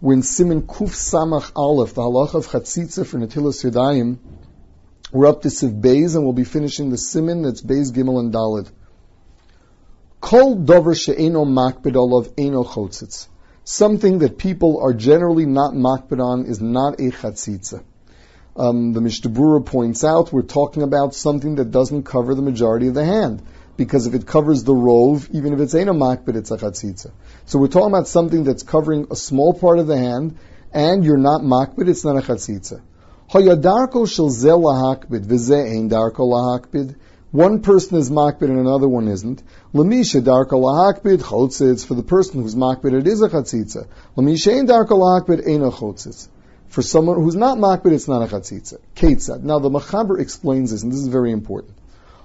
We're in Siman Kuf Samach Aleph, the halacha of Chatzitza for Natilas Yadayim. We're up to Seif Beis, and we'll be finishing the Siman that's Beis Gimel and Dalid. Kol dover she'eno makbid olav eno chotzitz. Something that people are generally not makbid on is not a chatzitza. Um, the Mishnah Berurah points out we're talking about something that doesn't cover the majority of the hand because if it covers the rove, even if it's ain't a makbid, it's a chatzitza. So we're talking about something that's covering a small part of the hand, and you're not makbid, it's not a chatzitza. Hayadarko lahakbid, ein darko lahakbid. One person is makbid and another one isn't. Lamisha darko lahakbid chotzitz. For the person who's makbid, it is a chatzitza. Lamisha ein darko lahakbid ein a chotzitz. For someone who's not makbid, it's not a chatzitza. Ketzad. Now the Machaber explains this, and this is very important.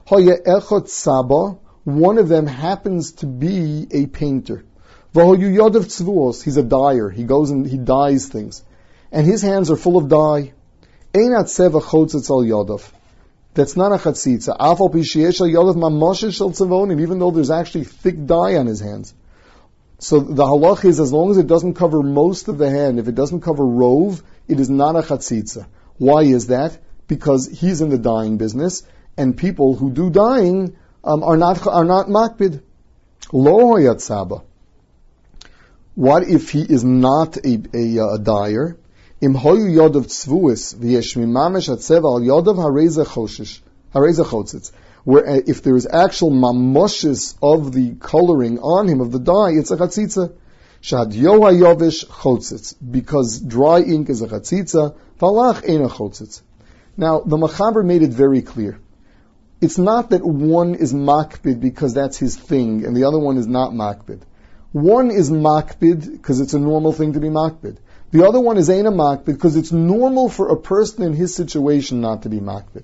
Hoya echot saba, one of them happens to be a painter. Vahoyu yodav tzvuos, he's a dyer. He goes and he dyes things. And his hands are full of dye. Einat seva chotzitz. That's not a chatzitza. Afal pishiyesh al shel tzavonim, even though there's actually thick dye on his hands. So the halach is as long as it doesn't cover most of the hand, if it doesn't cover rove, it is not a chatzitza. Why is that? Because he's in the dyeing business, and people who do dying um, are not are not makbid. Lo yatzaba. What if he is not a, a, a dyer? Im hoyu yodav tzvuis v'yesh mimamesh atzeva al yodav hareza choshish hareza chotzitz. Where uh, if there is actual mamoshes of the coloring on him of the dye, it's a chatzitza. Shad yoha yovish chotzitz because dry ink is a chatzitza. Valach ain't a chotzitz. Now the Machaber made it very clear it's not that one is makbid because that's his thing and the other one is not makbid. One is makbid because it's a normal thing to be makbid. The other one is aina makbid because it's normal for a person in his situation not to be makbid.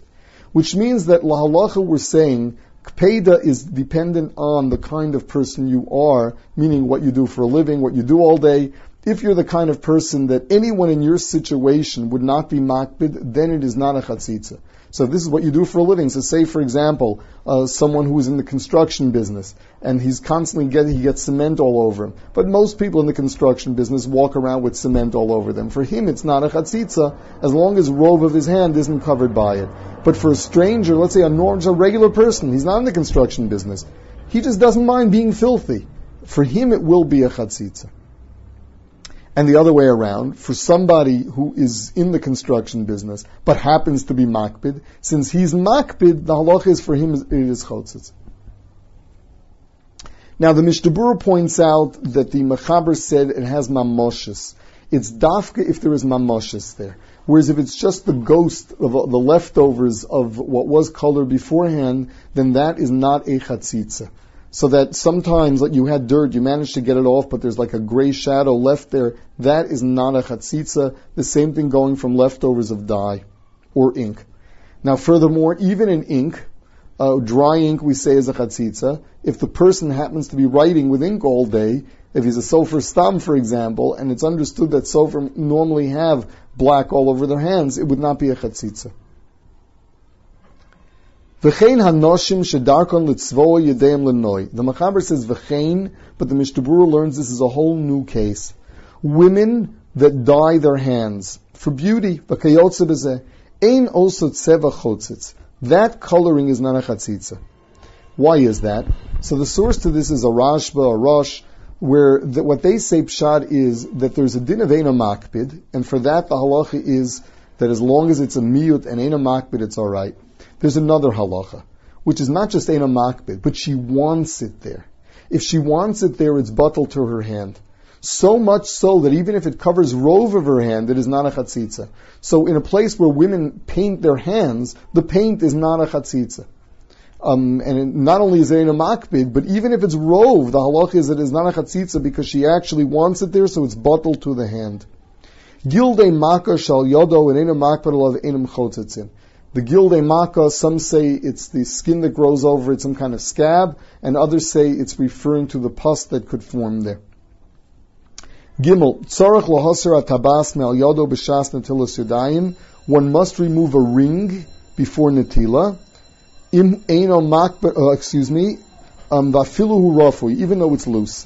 Which means that lahalacha we're saying Kpeda is dependent on the kind of person you are, meaning what you do for a living, what you do all day. If you're the kind of person that anyone in your situation would not be makbid, then it is not a chatzitza. So this is what you do for a living. So say, for example, uh, someone who is in the construction business and he's constantly getting, he gets cement all over him. But most people in the construction business walk around with cement all over them. For him, it's not a chatzitza as long as robe of his hand isn't covered by it. But for a stranger, let's say a normal, a regular person, he's not in the construction business. He just doesn't mind being filthy. For him, it will be a chatzitza and the other way around, for somebody who is in the construction business but happens to be makbid, since he's makbid, the halach is for him it is chotzitz. Now the Mishnah points out that the Mechaber said it has mamoshes. It's dafka if there is mamoshes there. Whereas if it's just the ghost of uh, the leftovers of what was color beforehand, then that is not a chatzitza so that sometimes like you had dirt, you managed to get it off, but there's like a gray shadow left there. That is not a chatzitza. The same thing going from leftovers of dye or ink. Now, furthermore, even in ink, uh, dry ink we say is a chatzitza. If the person happens to be writing with ink all day, if he's a sofer stam, for example, and it's understood that sofer normally have black all over their hands, it would not be a chatzitza. V'chein hanoshim shedarkon litzvo yedeim lenoi. The Machaber says v'chein, but the Mishnah learns this is a whole new case. Women that dye their hands for beauty, v'kayotze b'zeh, ein also tzeva chotzitz. That coloring is not a chatzitza. Why is that? So the source to this is a Rashba, a Rosh, where the, what they say pshad is that there's a din of Eina Makbid, and for that the halacha is that as long as it's a miyut and Eina Makbid, it's alright. There's another halacha, which is not just Eina Makbid, but she wants it there. If she wants it there, it's bottled to her hand. So much so that even if it covers rove of her hand, it is not a chatzitza. So in a place where women paint their hands, the paint is not a chatzitza. Um, and it, not only is it in a makbid, but even if it's rove, the halach is it is not a chatzitza because she actually wants it there, so it's bottled to the hand. Gilde maka shal yodo and in a makbid of enum chotzitzin. The gilde maka, some say it's the skin that grows over it, some kind of scab, and others say it's referring to the pus that could form there. Gimel, atabas me'al b'shas. One must remove a ring before netila. Im eino mak, uh, excuse me, um, vafilu rafu, even though it's loose.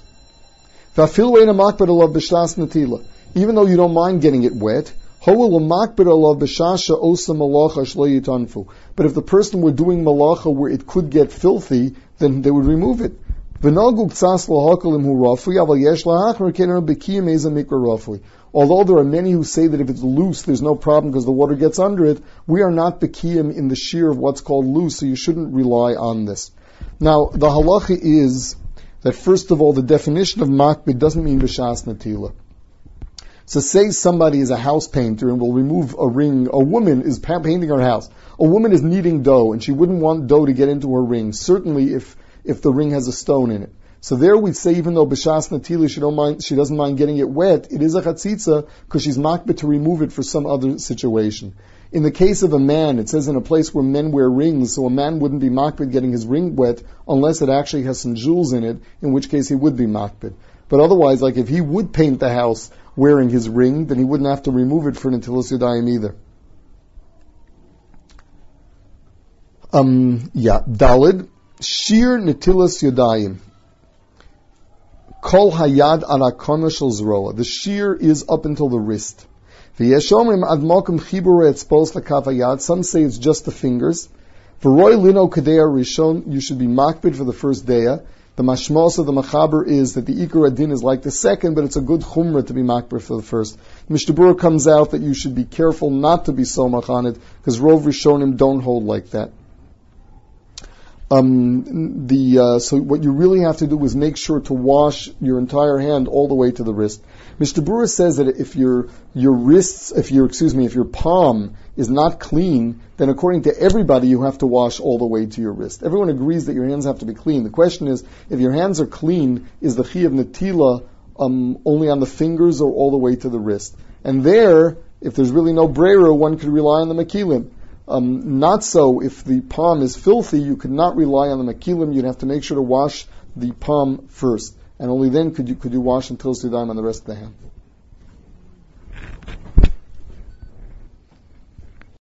Vafilu eino makbar alav b'shas netila. even though you don't mind getting it wet, but if the person were doing malacha where it could get filthy, then they would remove it. Although there are many who say that if it's loose, there's no problem because the water gets under it, we are not bekiyim in the shear of what's called loose, so you shouldn't rely on this. Now, the halacha is that first of all, the definition of makbid doesn't mean b'shas natila. So say somebody is a house painter and will remove a ring. A woman is painting her house. A woman is kneading dough and she wouldn't want dough to get into her ring. Certainly if, if the ring has a stone in it. So there we'd say even though B'shas Natili she don't mind she doesn't mind getting it wet, it is a chatzitza because she's makbet to remove it for some other situation. In the case of a man, it says in a place where men wear rings, so a man wouldn't be makbet getting his ring wet unless it actually has some jewels in it, in which case he would be makbet. But otherwise, like if he would paint the house wearing his ring, then he wouldn't have to remove it for an Natilas Yadayim either. Um, yeah, Dalid, Shir Natilas Yadayim. Kol Hayad Arakona Zroa. The shear is up until the wrist. Some say it's just the fingers. V'roy lino kadeya rishon. You should be makbid for the first day. The mashmos of the machaber is that the ikar adin is like the second, but it's a good chumrah to be makber for the first. Mishnah Berurah comes out that you should be careful not to be so on because rov rishonim don't hold like that. Um, the uh, so what you really have to do is make sure to wash your entire hand all the way to the wrist. Mishnah Berurah says that if your your wrists, if your excuse me, if your palm is not clean, then according to everybody, you have to wash all the way to your wrist. Everyone agrees that your hands have to be clean. The question is, if your hands are clean, is the chi of natila um, only on the fingers or all the way to the wrist? And there, if there's really no brera, one could rely on the makilim. Um, not so if the palm is filthy, you could not rely on the makilim. You'd have to make sure to wash the palm first, and only then could you could you wash until sudaim on the rest of the hand.